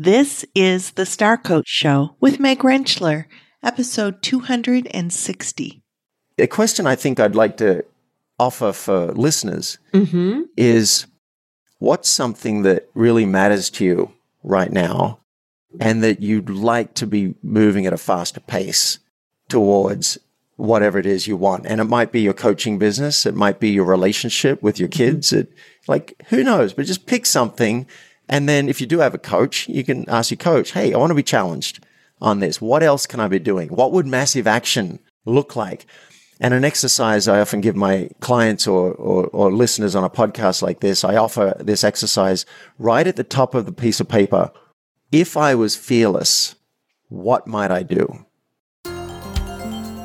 This is the Star Coach Show with Meg Rentschler, episode 260. A question I think I'd like to offer for listeners Mm-hmm. is what's something that really matters to you right now and that you'd like to be moving at a faster pace towards whatever it is you want. And it might be your coaching business, it might be your relationship with your kids. It like who knows, but just pick something and then if you do have a coach, you can ask your coach, "Hey, I want to be challenged on this. What else can I be doing? What would massive action look like?" And an exercise I often give my clients or, or, or listeners on a podcast like this, I offer this exercise right at the top of the piece of paper. If I was fearless, what might I do?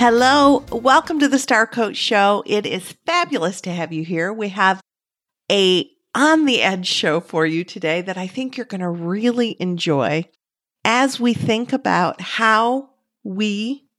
Hello, welcome to the Star Coach Show. It is fabulous to have you here. We have a on the edge show for you today that I think you're going to really enjoy as we think about how we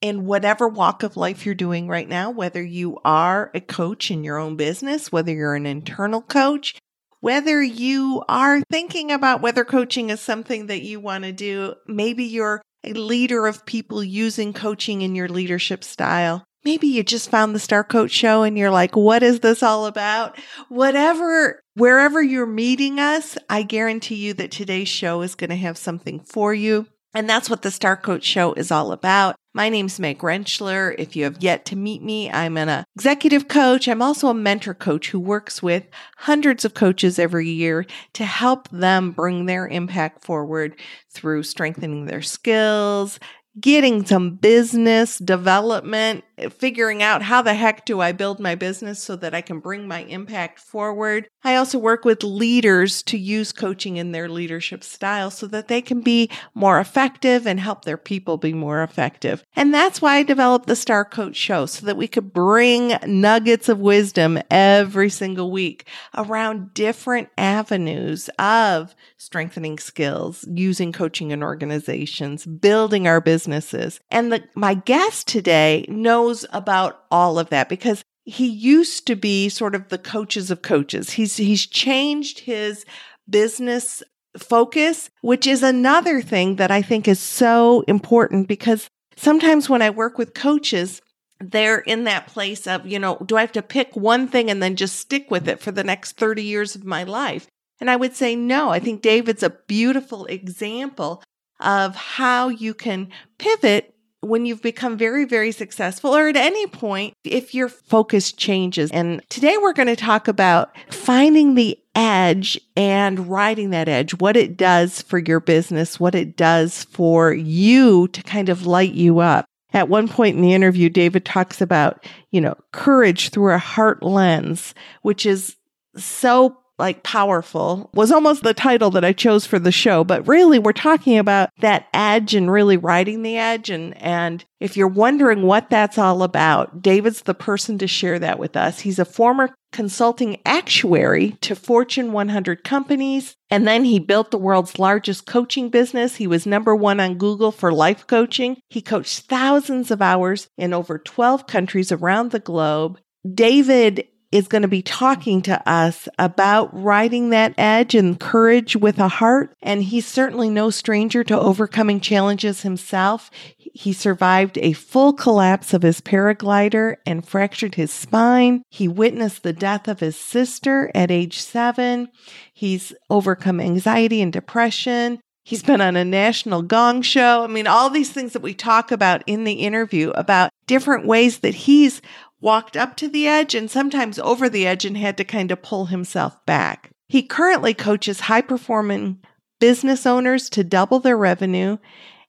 in whatever walk of life you're doing right now, whether you are a coach in your own business, whether you're an internal coach, whether you are thinking about whether coaching is something that you want to do, maybe you're a leader of people using coaching in your leadership style. Maybe you just found the Star Coach show and you're like, what is this all about? Whatever, wherever you're meeting us, I guarantee you that today's show is going to have something for you. And that's what the Star Coach show is all about. My name's Meg Rentschler. If you have yet to meet me, I'm an executive coach. I'm also a mentor coach who works with hundreds of coaches every year to help them bring their impact forward through strengthening their skills, getting some business development, figuring out how the heck do I build my business so that I can bring my impact forward. I also work with leaders to use coaching in their leadership style so that they can be more effective and help their people be more effective. And that's why I developed the Star Coach Show so that we could bring nuggets of wisdom every single week around different avenues of strengthening skills, using coaching in organizations, building our businesses. And the, my guest today knows about all of that because he used to be sort of the coaches of coaches. He's he's changed his business focus, which is another thing that I think is so important because sometimes when I work with coaches, they're in that place of, you know, do I have to pick one thing and then just stick with it for the next 30 years of my life? And I would say no. I think David's a beautiful example of how you can pivot when you've become very, very successful or at any point if your focus changes. And today we're going to talk about finding the edge and riding that edge, what it does for your business, what it does for you to kind of light you up. At one point in the interview, David talks about, you know, courage through a heart lens, which is so like powerful was almost the title that I chose for the show. But really, we're talking about that edge and really riding the edge. And, and if you're wondering what that's all about, David's the person to share that with us. He's a former consulting actuary to Fortune 100 companies. And then he built the world's largest coaching business. He was number one on Google for life coaching. He coached thousands of hours in over 12 countries around the globe. David is going to be talking to us about riding that edge and courage with a heart. And he's certainly no stranger to overcoming challenges himself. He survived a full collapse of his paraglider and fractured his spine. He witnessed the death of his sister at age seven. He's overcome anxiety and depression. He's been on a national gong show. I mean, all these things that we talk about in the interview about different ways that he's walked up to the edge and sometimes over the edge and had to kind of pull himself back. He currently coaches high performing business owners to double their revenue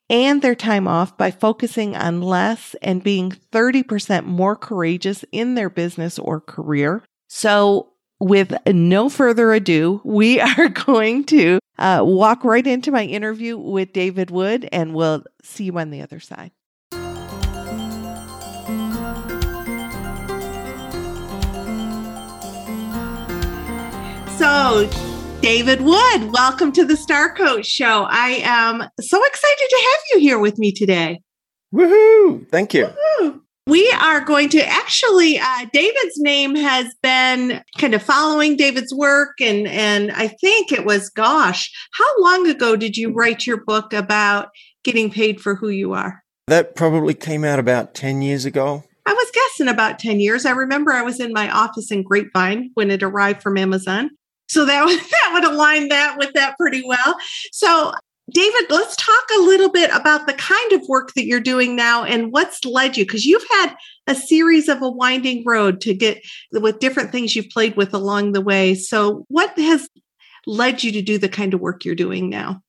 and their time off by focusing on less and being 30% more courageous in their business or career. So, with no further ado, we are going to uh, walk right into my interview with David Wood, and we'll see you on the other side. So, David Wood, welcome to the Star Coach Show. I am so excited to have you here with me today. Woohoo! Thank you. Woo-hoo. We are going to actually, uh, David's name has been kind of following David's work. And, and I think it was, gosh, how long ago did you write your book about getting paid for who you are? That probably came out about 10 years ago. I was guessing about 10 years. I remember I was in my office in Grapevine when it arrived from Amazon. So that, that would align that with that pretty well. So David, let's talk a little bit about the kind of work that you're doing now and what's led you, because you've had a series of a winding road to get with different things you've played with along the way. So, what has led you to do the kind of work you're doing now?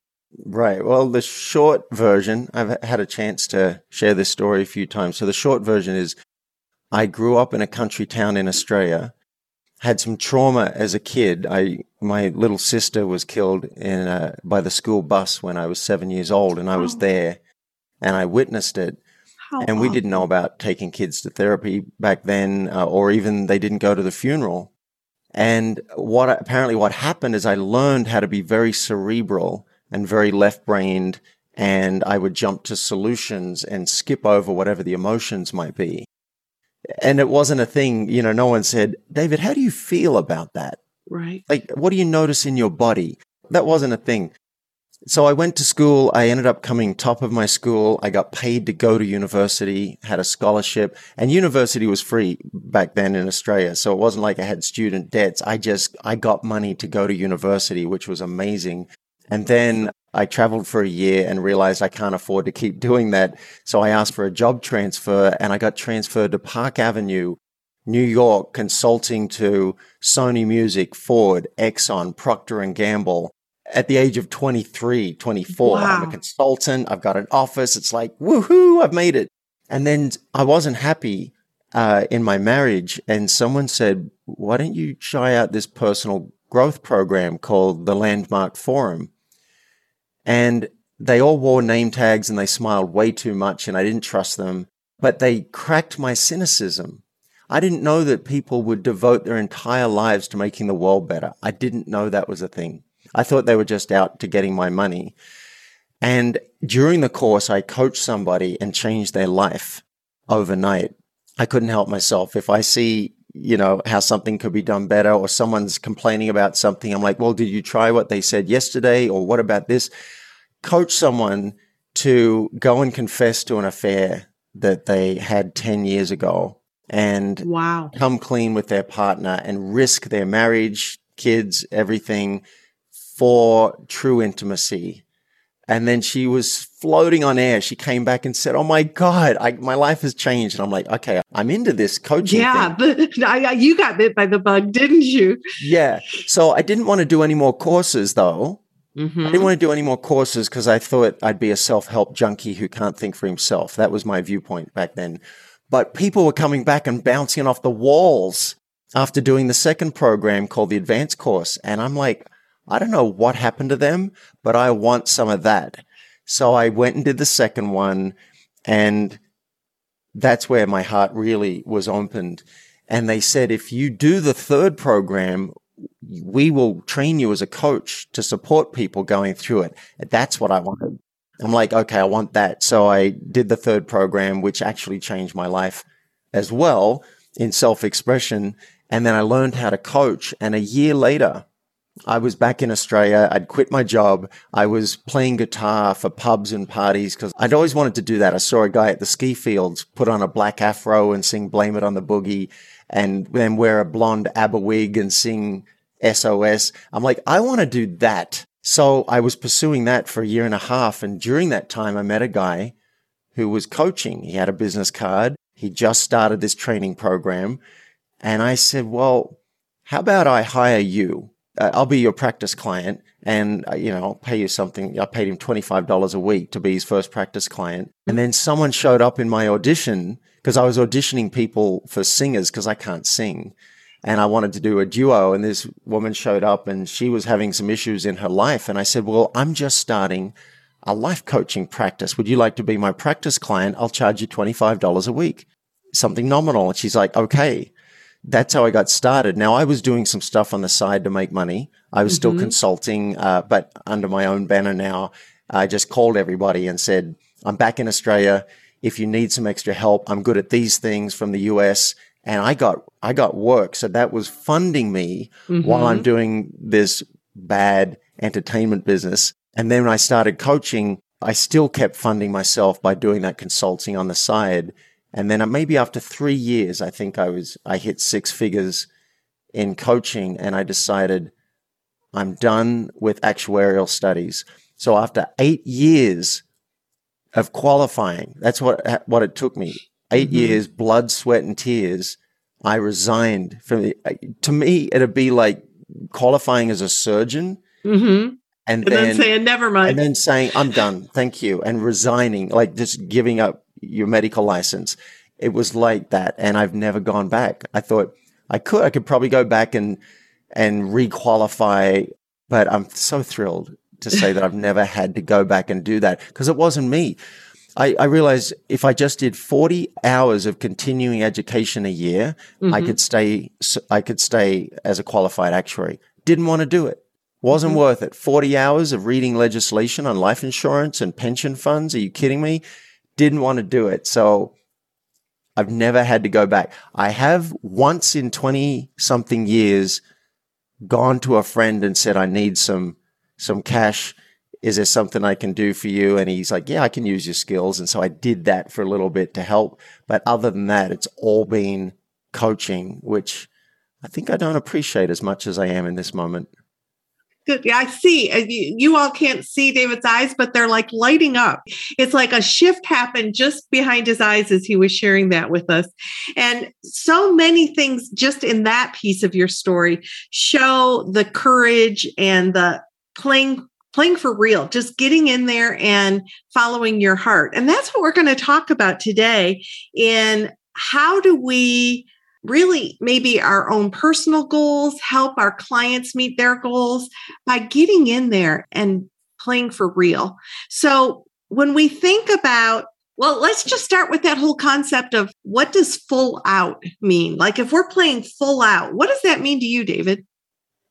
Right. Well, the short version, I've had a chance to share this story a few times. So, the short version is I grew up in a country town in Australia had some trauma as a kid. I my little sister was killed in a, by the school bus when I was seven years old, and I was oh. there, and I witnessed it. How and we didn't know about taking kids to therapy back then, uh, or even they didn't go to the funeral. And what apparently what happened is I learned how to be very cerebral and very left brained, and I would jump to solutions and skip over whatever the emotions might be and it wasn't a thing, you know, no one said, David, how do you feel about that? Right. Like, what do you notice in your body? That wasn't a thing. So I went to school. I ended up coming top of my school. I got paid to go to university, had a scholarship, and university was free back then in Australia. So it wasn't like I had student debts. I just, I got money to go to university, which was amazing. And then I traveled for a year and realized I can't afford to keep doing that. So I asked for a job transfer and I got transferred to Park Avenue, New York, consulting to Sony Music, Ford, Exxon, Procter and Gamble. At the age of 23, 24, wow. I'm a consultant. I've got an office. It's like, woohoo, I've made it. And then I wasn't happy uh, in my marriage. And someone said, why don't you try out this personal growth program called the Landmark Forum? And they all wore name tags and they smiled way too much and I didn't trust them, but they cracked my cynicism. I didn't know that people would devote their entire lives to making the world better. I didn't know that was a thing. I thought they were just out to getting my money. And during the course, I coached somebody and changed their life overnight. I couldn't help myself. If I see, you know, how something could be done better or someone's complaining about something, I'm like, well, did you try what they said yesterday? Or what about this? coach someone to go and confess to an affair that they had 10 years ago and wow. come clean with their partner and risk their marriage, kids, everything for true intimacy. And then she was floating on air. She came back and said, "Oh my God, I, my life has changed." And I'm like, "Okay, I'm into this coaching." Yeah, I, you got bit by the bug, didn't you? Yeah. So I didn't want to do any more courses, though. Mm-hmm. I didn't want to do any more courses because I thought I'd be a self help junkie who can't think for himself. That was my viewpoint back then. But people were coming back and bouncing off the walls after doing the second program called the advanced course. And I'm like, I don't know what happened to them, but I want some of that. So I went and did the second one. And that's where my heart really was opened. And they said, if you do the third program, we will train you as a coach to support people going through it. That's what I wanted. I'm like, okay, I want that. So I did the third program, which actually changed my life as well in self expression. And then I learned how to coach. And a year later, I was back in Australia. I'd quit my job. I was playing guitar for pubs and parties because I'd always wanted to do that. I saw a guy at the ski fields put on a black afro and sing Blame It on the Boogie and then wear a blonde ABBA wig and sing SOS. I'm like, I want to do that. So I was pursuing that for a year and a half. And during that time, I met a guy who was coaching. He had a business card. He just started this training program. And I said, well, how about I hire you? Uh, I'll be your practice client and, uh, you know, I'll pay you something. I paid him $25 a week to be his first practice client. And then someone showed up in my audition because I was auditioning people for singers because I can't sing. and I wanted to do a duo. And this woman showed up and she was having some issues in her life. And I said, Well, I'm just starting a life coaching practice. Would you like to be my practice client? I'll charge you $25 a week, something nominal. And she's like, Okay. That's how I got started. Now I was doing some stuff on the side to make money. I was mm-hmm. still consulting, uh, but under my own banner now. I just called everybody and said, I'm back in Australia. If you need some extra help, I'm good at these things from the US and I got I got work. So that was funding me mm-hmm. while I'm doing this bad entertainment business. And then when I started coaching, I still kept funding myself by doing that consulting on the side. And then maybe after three years, I think I was I hit six figures in coaching, and I decided I'm done with actuarial studies. So after eight years of qualifying, that's what what it took me 8 mm-hmm. years, blood, sweat, and tears, I resigned from the. To me, it'd be like qualifying as a surgeon. Mm-hmm. And, and then, then, saying, never mind. And then saying, I'm done. Thank you. And resigning, like just giving up your medical license. It was like that. And I've never gone back. I thought I could, I could probably go back and, and requalify, but I'm so thrilled to say that I've never had to go back and do that because it wasn't me. I, I realized if I just did 40 hours of continuing education a year, mm-hmm. I could stay, I could stay as a qualified actuary. Didn't want to do it. Wasn't mm-hmm. worth it. 40 hours of reading legislation on life insurance and pension funds. Are you kidding me? Didn't want to do it. So I've never had to go back. I have once in 20 something years gone to a friend and said, I need some, some cash is there something I can do for you? And he's like, yeah, I can use your skills. And so I did that for a little bit to help. But other than that, it's all been coaching, which I think I don't appreciate as much as I am in this moment. Good. Yeah, I see. Uh, you all can't see David's eyes, but they're like lighting up. It's like a shift happened just behind his eyes as he was sharing that with us. And so many things just in that piece of your story show the courage and the playing playing for real, just getting in there and following your heart. And that's what we're going to talk about today in how do we really maybe our own personal goals, help our clients meet their goals by getting in there and playing for real. So when we think about well, let's just start with that whole concept of what does full out mean? Like if we're playing full out, what does that mean to you, David?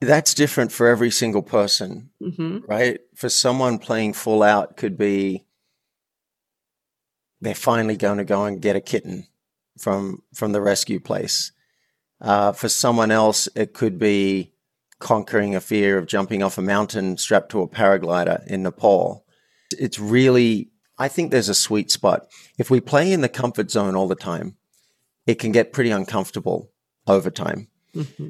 that's different for every single person, mm-hmm. right? For someone playing full out could be they're finally going to go and get a kitten from from the rescue place. Uh, for someone else, it could be conquering a fear of jumping off a mountain strapped to a paraglider in Nepal. It's really, I think there's a sweet spot. If we play in the comfort zone all the time, it can get pretty uncomfortable over time. Mm-hmm.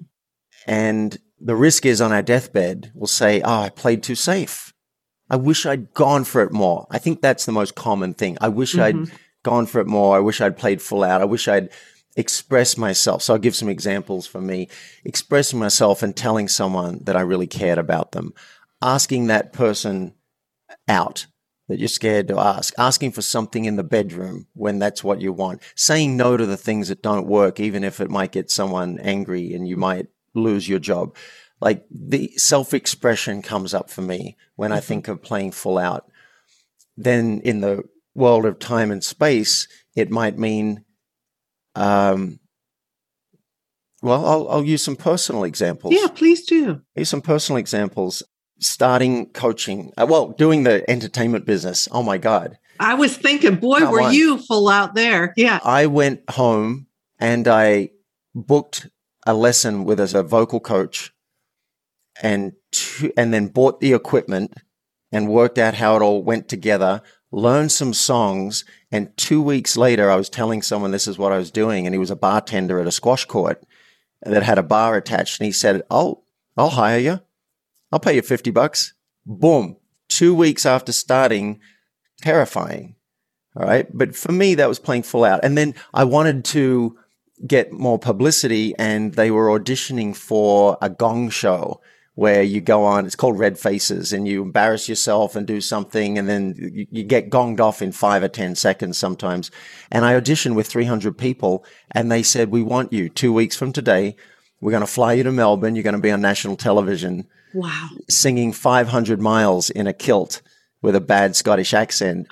And the risk is on our deathbed, we'll say, Oh, I played too safe. I wish I'd gone for it more. I think that's the most common thing. I wish mm-hmm. I'd gone for it more. I wish I'd played full out. I wish I'd expressed myself. So I'll give some examples for me. Expressing myself and telling someone that I really cared about them. Asking that person out that you're scared to ask. Asking for something in the bedroom when that's what you want. Saying no to the things that don't work, even if it might get someone angry and you might lose your job. Like the self expression comes up for me when I mm-hmm. think of playing full out. Then in the world of time and space, it might mean, um, well, I'll, I'll use some personal examples. Yeah, please do. Here's some personal examples. Starting coaching, uh, well, doing the entertainment business. Oh my God. I was thinking, boy, Come were on. you full out there. Yeah. I went home and I booked a lesson with as a vocal coach and and then bought the equipment and worked out how it all went together, learned some songs, and two weeks later I was telling someone this is what I was doing, and he was a bartender at a squash court that had a bar attached, and he said, "Oh, I'll hire you. I'll pay you fifty bucks." Boom! Two weeks after starting, terrifying. All right, but for me that was playing full out, and then I wanted to get more publicity and they were auditioning for a gong show where you go on, it's called Red Faces, and you embarrass yourself and do something, and then you, you, get gonged off in five or 10 seconds sometimes. And I auditioned with 300 people, and they said, We want you two weeks from today. We're going to fly you to Melbourne. You're going to be on national television Wow. singing 500 miles in a kilt with a bad Scottish accent.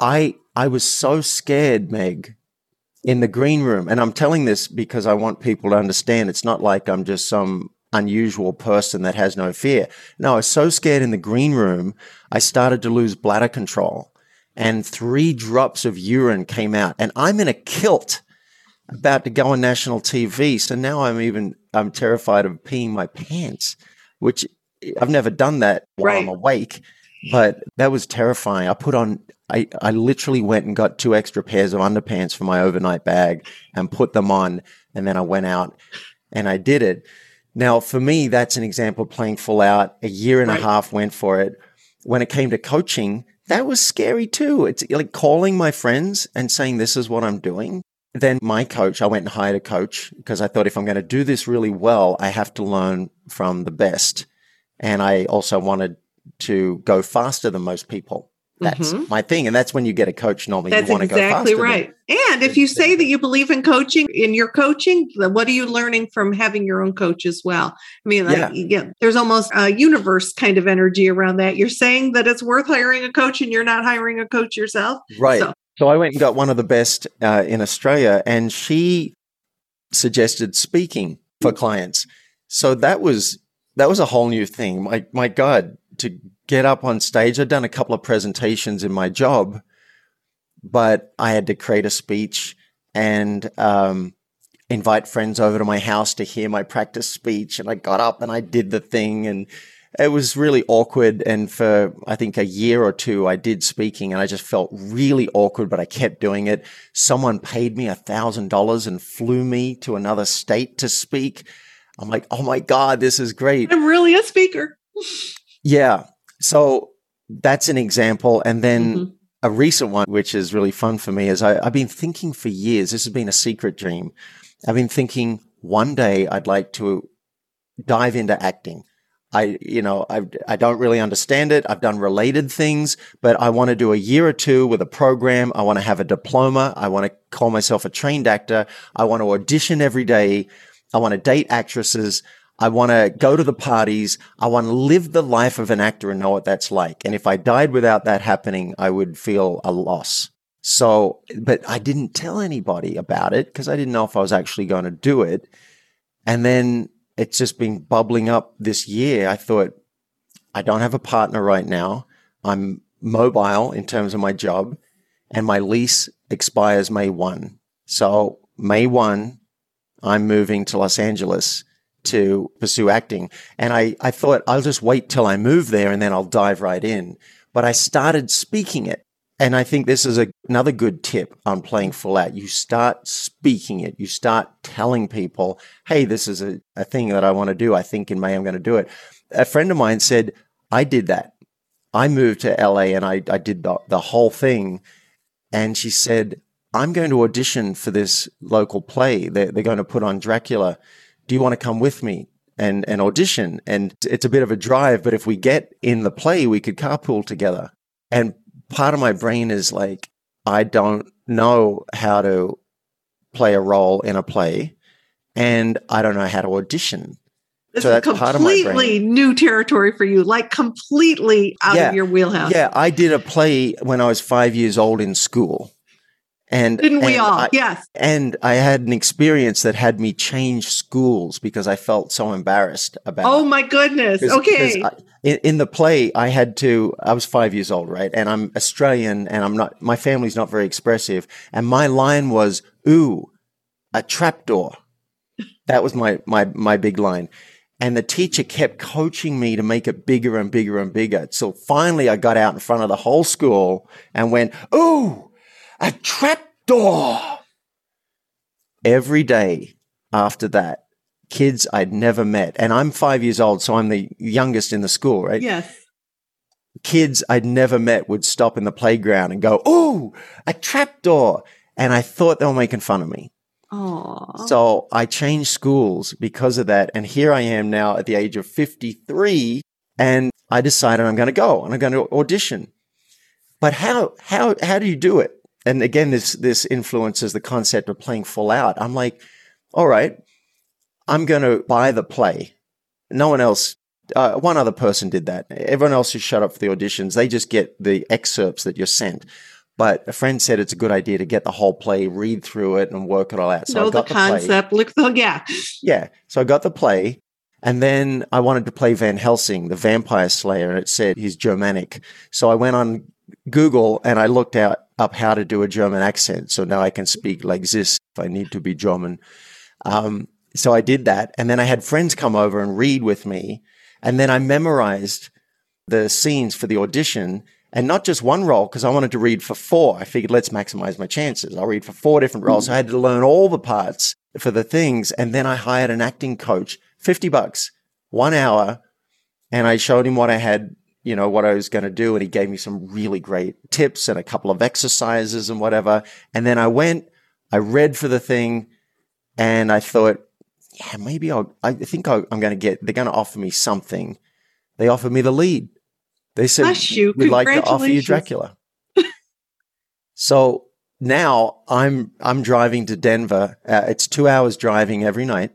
I I was so scared, Meg, in the green room. And I'm telling this because I want people to understand it's not like I'm just some unusual person that has no fear. No, I was so scared in the green room, I started to lose bladder control. And three drops of urine came out. And I'm in a kilt about to go on national TV. So now I'm even I'm terrified of peeing my pants, which I've never done that while I'm awake. But that was terrifying. I put on I, I literally went and got two extra pairs of underpants for my overnight bag and put them on. And then I went out and I did it. Now, for me, that's an example of playing full out. A year and Right. a half went for it. When it came to coaching, that was scary too. It's like calling my friends and saying, This is what I'm doing. Then my coach, I went and hired a coach because I thought if I'm going to do this really well, I have to learn from the best. And I also wanted to go faster than most people. That's Mhm. my thing. And that's when you get a coach normally. That's you want to go exactly faster. than- right. And if you say that you believe in coaching in your coaching, what are you learning from having your own coach as well? I mean, like, Yeah. get, there's almost a universe kind of energy around that. You're saying that it's worth hiring a coach and you're not hiring a coach yourself. Right. So- So, I went and got one of the best uh, in Australia, and she suggested speaking for clients. So that was that was a whole new thing. My my God, to get up on stage, I'd done a couple of presentations in my job, but I had to create a speech and um, invite friends over to my house to hear my practice speech. And I got up and I did the thing and it was really awkward. And for, I think, a year or two, I did speaking and I just felt really awkward, but I kept doing it. Someone paid me a thousand dollars and flew me to another state to speak. I'm like, oh my God, this is great. I'm really a speaker. Yeah. So that's an example. And then Mhm. a recent one, which is really fun for me, is I, I've been thinking for years. This has been a secret dream. I've been thinking one day I'd like to dive into acting. I, you know, I, I don't really understand it. I've done related things, but I want to do a year or two with a program. I want to have a diploma. I want to call myself a trained actor. I want to audition every day. I want to date actresses. I want to go to the parties. I want to live the life of an actor and know what that's like. And if I died without that happening, I would feel a loss. So, but I didn't tell anybody about it because I didn't know if I was actually going to do it. And then it's just been bubbling up this year. I thought, I don't have a partner right now. I'm mobile in terms of my job and my lease expires May 1. So May 1, I'm moving to Los Angeles to pursue acting. And I, I thought I'll just wait till I move there and then I'll dive right in. But I started speaking it. And I think this is a, another good tip on playing full out. You start speaking it. You start telling people, Hey, this is a, a thing that I want to do. I think in May I'm going to do it. A friend of mine said, I did that. I moved to LA and I, I did the, the whole thing. And she said, I'm going to audition for this local play. They're, they're going to put on Dracula. Do you want to come with me and, and audition? And it's a bit of a drive, but if we get in the play, we could carpool together. And part of my brain is like, I don't know how to play a role in a play and I don't know how to audition. This So is that's part of my completely new territory for you, like completely out Yeah. of your wheelhouse. Yeah, I did a play when I was five years old in school. And Didn't we all? I- yes. and I had an experience that had me change schools because I felt so embarrassed about. Oh my goodness. 'Cause- okay. 'cause I- in, in the play, I had to. I was five years old, right? And I'm Australian, and I'm not. My family's not very expressive, and my line was, "Ooh, a trapdoor." That was my my my big line. And the teacher kept coaching me to make it bigger and bigger and bigger. So finally, I got out in front of the whole school and went, "Ooh, a trapdoor!" Every day after that, kids I'd never met, and I'm five years old, so I'm the youngest in the school, right? yes. Kids I'd never met would stop in the playground and go, "Ooh, a trapdoor!" And I thought they were making fun of me. Oh. So I changed schools because of that. And here I am now at the age of 53 and I decided I'm going to go and I'm going to audition. But how, how, how do you do it? And again, this, this influences the concept of playing full out. I'm like, all right, I'm going to buy the play. No one else, uh, one other person did that. Everyone else just shut up for the auditions. They just get the excerpts that you're sent. But a friend said it's a good idea to get the whole play, read through it, and work it all out. So know I got the, the concept. Play. Look, the, yeah, yeah. So I got the play, and then I wanted to play Van Helsing, the vampire slayer, and it said he's Germanic. So I went on Google and I looked out up how to do a German accent. So now I can speak like this if I need to be German. Um, so I did that. And then I had friends come over and read with me. And then I memorized the scenes for the audition and not just one role because I wanted to read for four. I figured let's maximize my chances. I'll read for four different roles. So I had to learn all the parts for the things. And then I hired an acting coach, 50 bucks, one hour. And I showed him what I had, you know, what I was going to do. And he gave me some really great tips and a couple of exercises and whatever. And then I went, I read for the thing and I thought, yeah, maybe I'll, I think i am going to get, they're going to offer me something. They offered me the lead. They said, we'd like to offer you Dracula. so now I'm, I'm driving to Denver. Uh, it's two hours driving every night.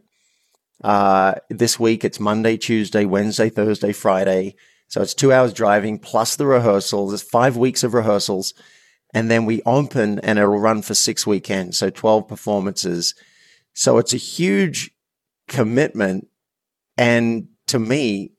Uh, this week it's Monday, Tuesday, Wednesday, Thursday, Friday. So it's two hours driving plus the rehearsals. It's five weeks of rehearsals. And then we open and it'll run for six weekends. So 12 performances. So it's a huge commitment. And to me,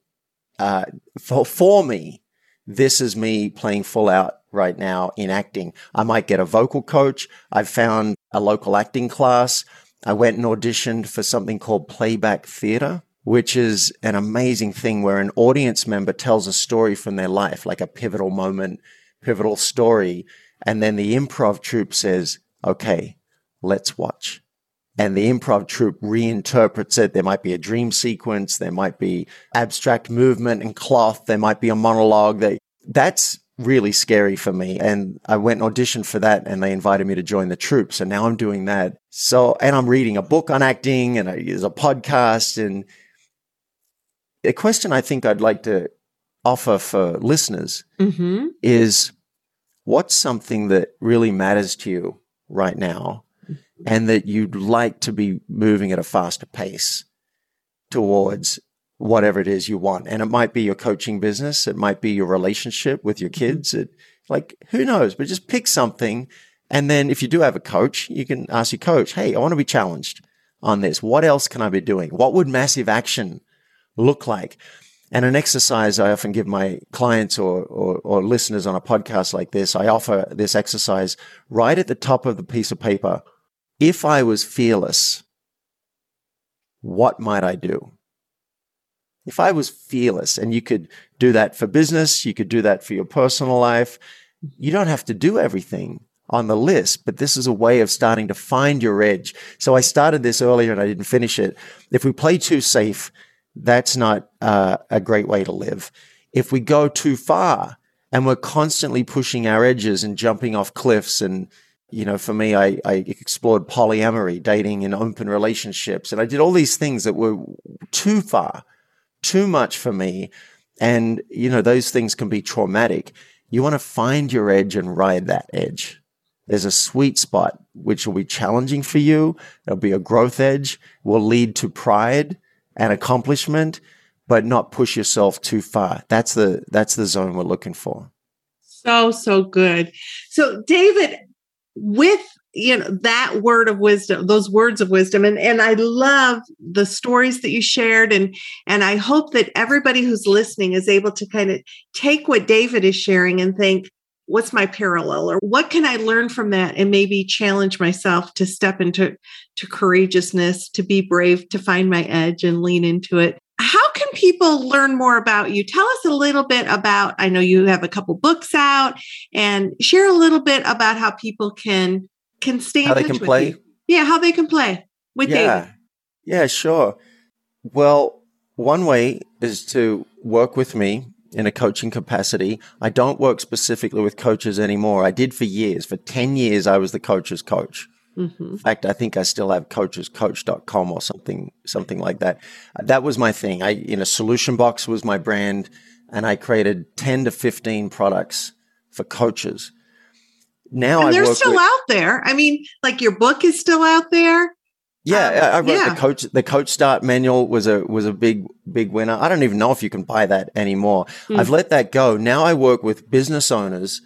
uh, for, for me, this is me playing full out right now in acting. I might get a vocal coach. I've found a local acting class. I went and auditioned for something called playback theater, which is an amazing thing where an audience member tells a story from their life, like a pivotal moment, pivotal story. And then the improv troupe says, okay, let's watch and the improv troupe reinterprets it. There might be a dream sequence. There might be abstract movement and cloth. There might be a monologue. They, that's really scary for me. And I went and auditioned for that and they invited me to join the troupe. So now I'm doing that. So, and I'm reading a book on acting and there's a podcast. And a question I think I'd like to offer for listeners mm-hmm. is what's something that really matters to you right now and that you'd like to be moving at a faster pace towards whatever it is you want. And it might be your coaching business. It might be your relationship with your mm-hmm. kids. It, like, who knows? But just pick something. And then if you do have a coach, you can ask your coach, Hey, I want to be challenged on this. What else can I be doing? What would massive action look like? And an exercise I often give my clients or, or, or listeners on a podcast like this, I offer this exercise right at the top of the piece of paper if I was fearless, what might I do? If I was fearless, and you could do that for business, you could do that for your personal life, you don't have to do everything on the list, but this is a way of starting to find your edge. So I started this earlier and I didn't finish it. If we play too safe, that's not uh, a great way to live. If we go too far and we're constantly pushing our edges and jumping off cliffs and you know, for me, I, I explored polyamory, dating in open relationships, and I did all these things that were too far, too much for me. And, you know, those things can be traumatic. You want to find your edge and ride that edge. There's a sweet spot, which will be challenging for you. It'll be a growth edge, will lead to pride and accomplishment, but not push yourself too far. That's the, that's the zone we're looking for. So, so good. So, David, with you know that word of wisdom those words of wisdom and and i love the stories that you shared and and i hope that everybody who's listening is able to kind of take what david is sharing and think what's my parallel or what can i learn from that and maybe challenge myself to step into to courageousness to be brave to find my edge and lean into it how can people learn more about you? Tell us a little bit about, I know you have a couple books out and share a little bit about how people can can stay how they can play. You. Yeah, how they can play with yeah. David. Yeah, sure. Well, one way is to work with me in a coaching capacity. I don't work specifically with coaches anymore. I did for years. For 10 years, I was the coach's coach. Mm-hmm. In fact, I think I still have coachescoach.com or something, something like that. That was my thing. I, you know, Solution Box was my brand and I created 10 to 15 products for coaches. Now and they're still with, out there. I mean, like your book is still out there. Yeah, Um, I wrote yeah. the coach. The coach start manual was a was a big big winner. I don't even know if you can buy that anymore. Hmm. I've let that go. Now I work with business owners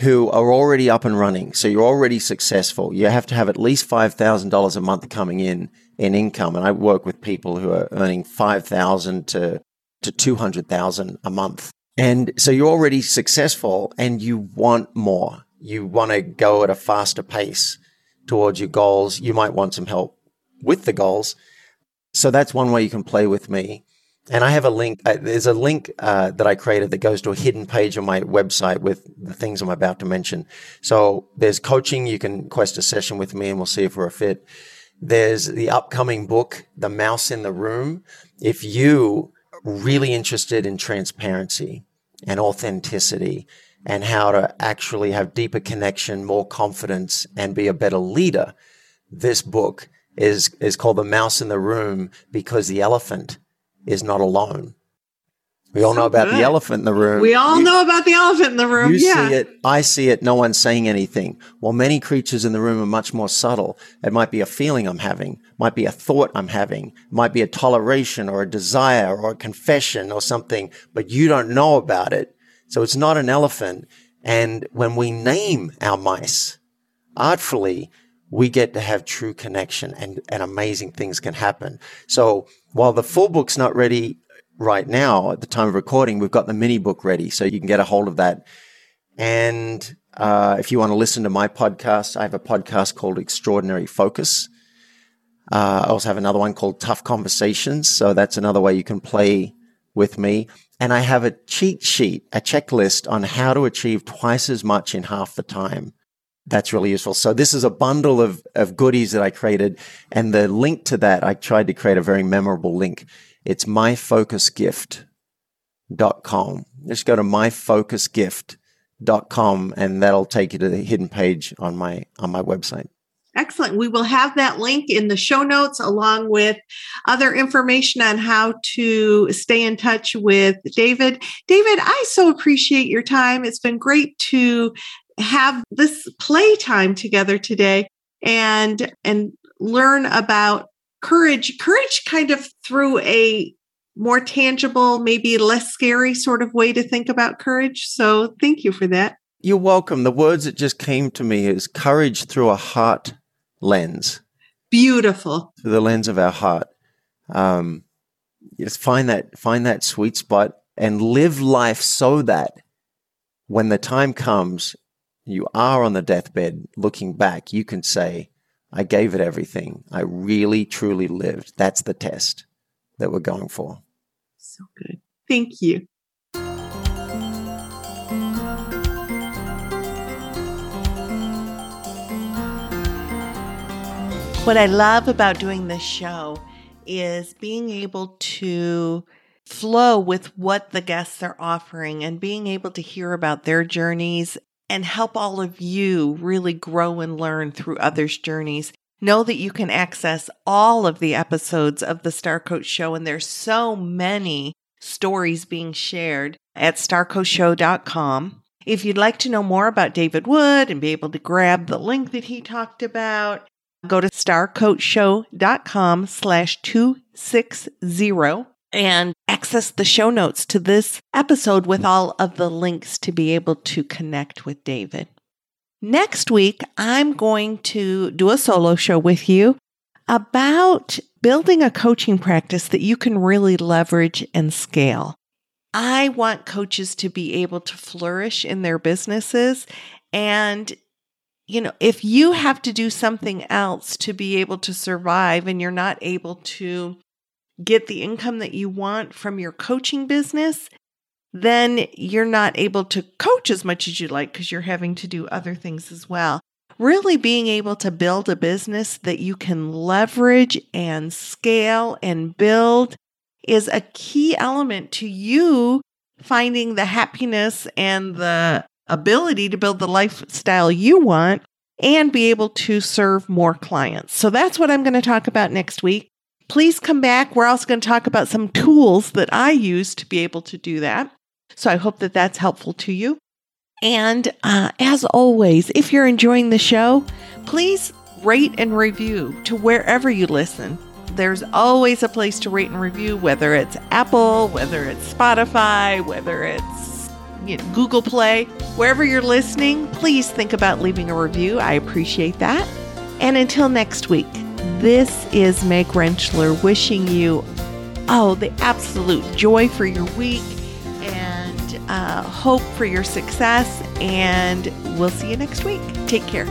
who are already up and running. So you're already successful. You have to have at least five thousand dollars a month coming in in income. And I work with people who are earning five thousand to to two hundred thousand a month. And so you're already successful, and you want more. You want to go at a faster pace towards your goals. You might want some help with the goals. So that's one way you can play with me. And I have a link. Uh, there's a link uh, that I created that goes to a hidden page on my website with the things I'm about to mention. So there's coaching. You can quest a session with me and we'll see if we're a fit. There's the upcoming book, The Mouse in the Room. If you really interested in transparency and authenticity and how to actually have deeper connection, more confidence, and be a better leader, this book is is called The Mouse in the Room because the elephant is not alone. We all So know about good. the elephant in the room. We all You- know about the elephant in the room. you yeah. see it, I see it, no one's saying anything. While many creatures in the room are much more subtle. It might be a feeling I'm having, might be a thought I'm having, might be a toleration or a desire or a confession or something, but you don't know about it. So it's not an elephant. And when we name our mice artfully, we get to have true connection and, and amazing things can happen. So while the full book's not ready right now at the time of recording, we've got the mini book ready. So you can get a hold of that. And uh, if you want to listen to my podcast, I have a podcast called Extraordinary Focus. Uh, I also have another one called Tough Conversations. So that's another way you can play with me. And I have a cheat sheet, a checklist on how to achieve twice as much in half the time. That's really useful. So this is a bundle of, of goodies that I created. And the link to that, I tried to create a very memorable link. It's myfocusgift.com. Just go to myfocusgift.com and that'll take you to the hidden page on my, on my website. Excellent. We will have that link in the show notes along with other information on how to stay in touch with David. David, I so appreciate your time. It's been great to have this playtime together today and and learn about courage. Courage kind of through a more tangible, maybe less scary sort of way to think about courage. So thank you for that. You're welcome. The words that just came to me is courage through a heart lens. Beautiful. through the lens of our heart. Um, just find that find that sweet spot and live life so that when the time comes, you are on the deathbed looking back, you can say, I gave it everything. I really, truly lived. That's the test that we're going for. So good. Thank you. What I love about doing this show is being able to flow with what the guests are offering and being able to hear about their journeys and help all of you really grow and learn through others' journeys. Know that you can access all of the episodes of the Star Coach Show, and there's so many stories being shared at starcoachshow.com. If you'd like to know more about David Wood and be able to grab the link that he talked about, go to starcoachshow.com slash 260 and access the show notes to this episode with all of the links to be able to connect with David. Next week, I'm going to do a solo show with you about building a coaching practice that you can really leverage and scale. I want coaches to be able to flourish in their businesses. And, you know, if you have to do something else to be able to survive and you're not able to get the income that you want from your coaching business, then you're not able to coach as much as you'd like because you're having to do other things as well. Really being able to build a business that you can leverage and scale and build is a key element to you finding the happiness and the ability to build the lifestyle you want and be able to serve more clients. So that's what I'm going to talk about next week. Please come back. We're also going to talk about some tools that I use to be able to do that. So I hope that that's helpful to you. And uh, as always, if you're enjoying the show, please rate and review to wherever you listen. There's always a place to rate and review, whether it's Apple, whether it's Spotify, whether it's you know, Google Play, wherever you're listening, please think about leaving a review. I appreciate that. And until next week, this is Meg Rentschler wishing you, oh, the absolute joy for your week and uh, hope for your success. And we'll see you next week. Take care.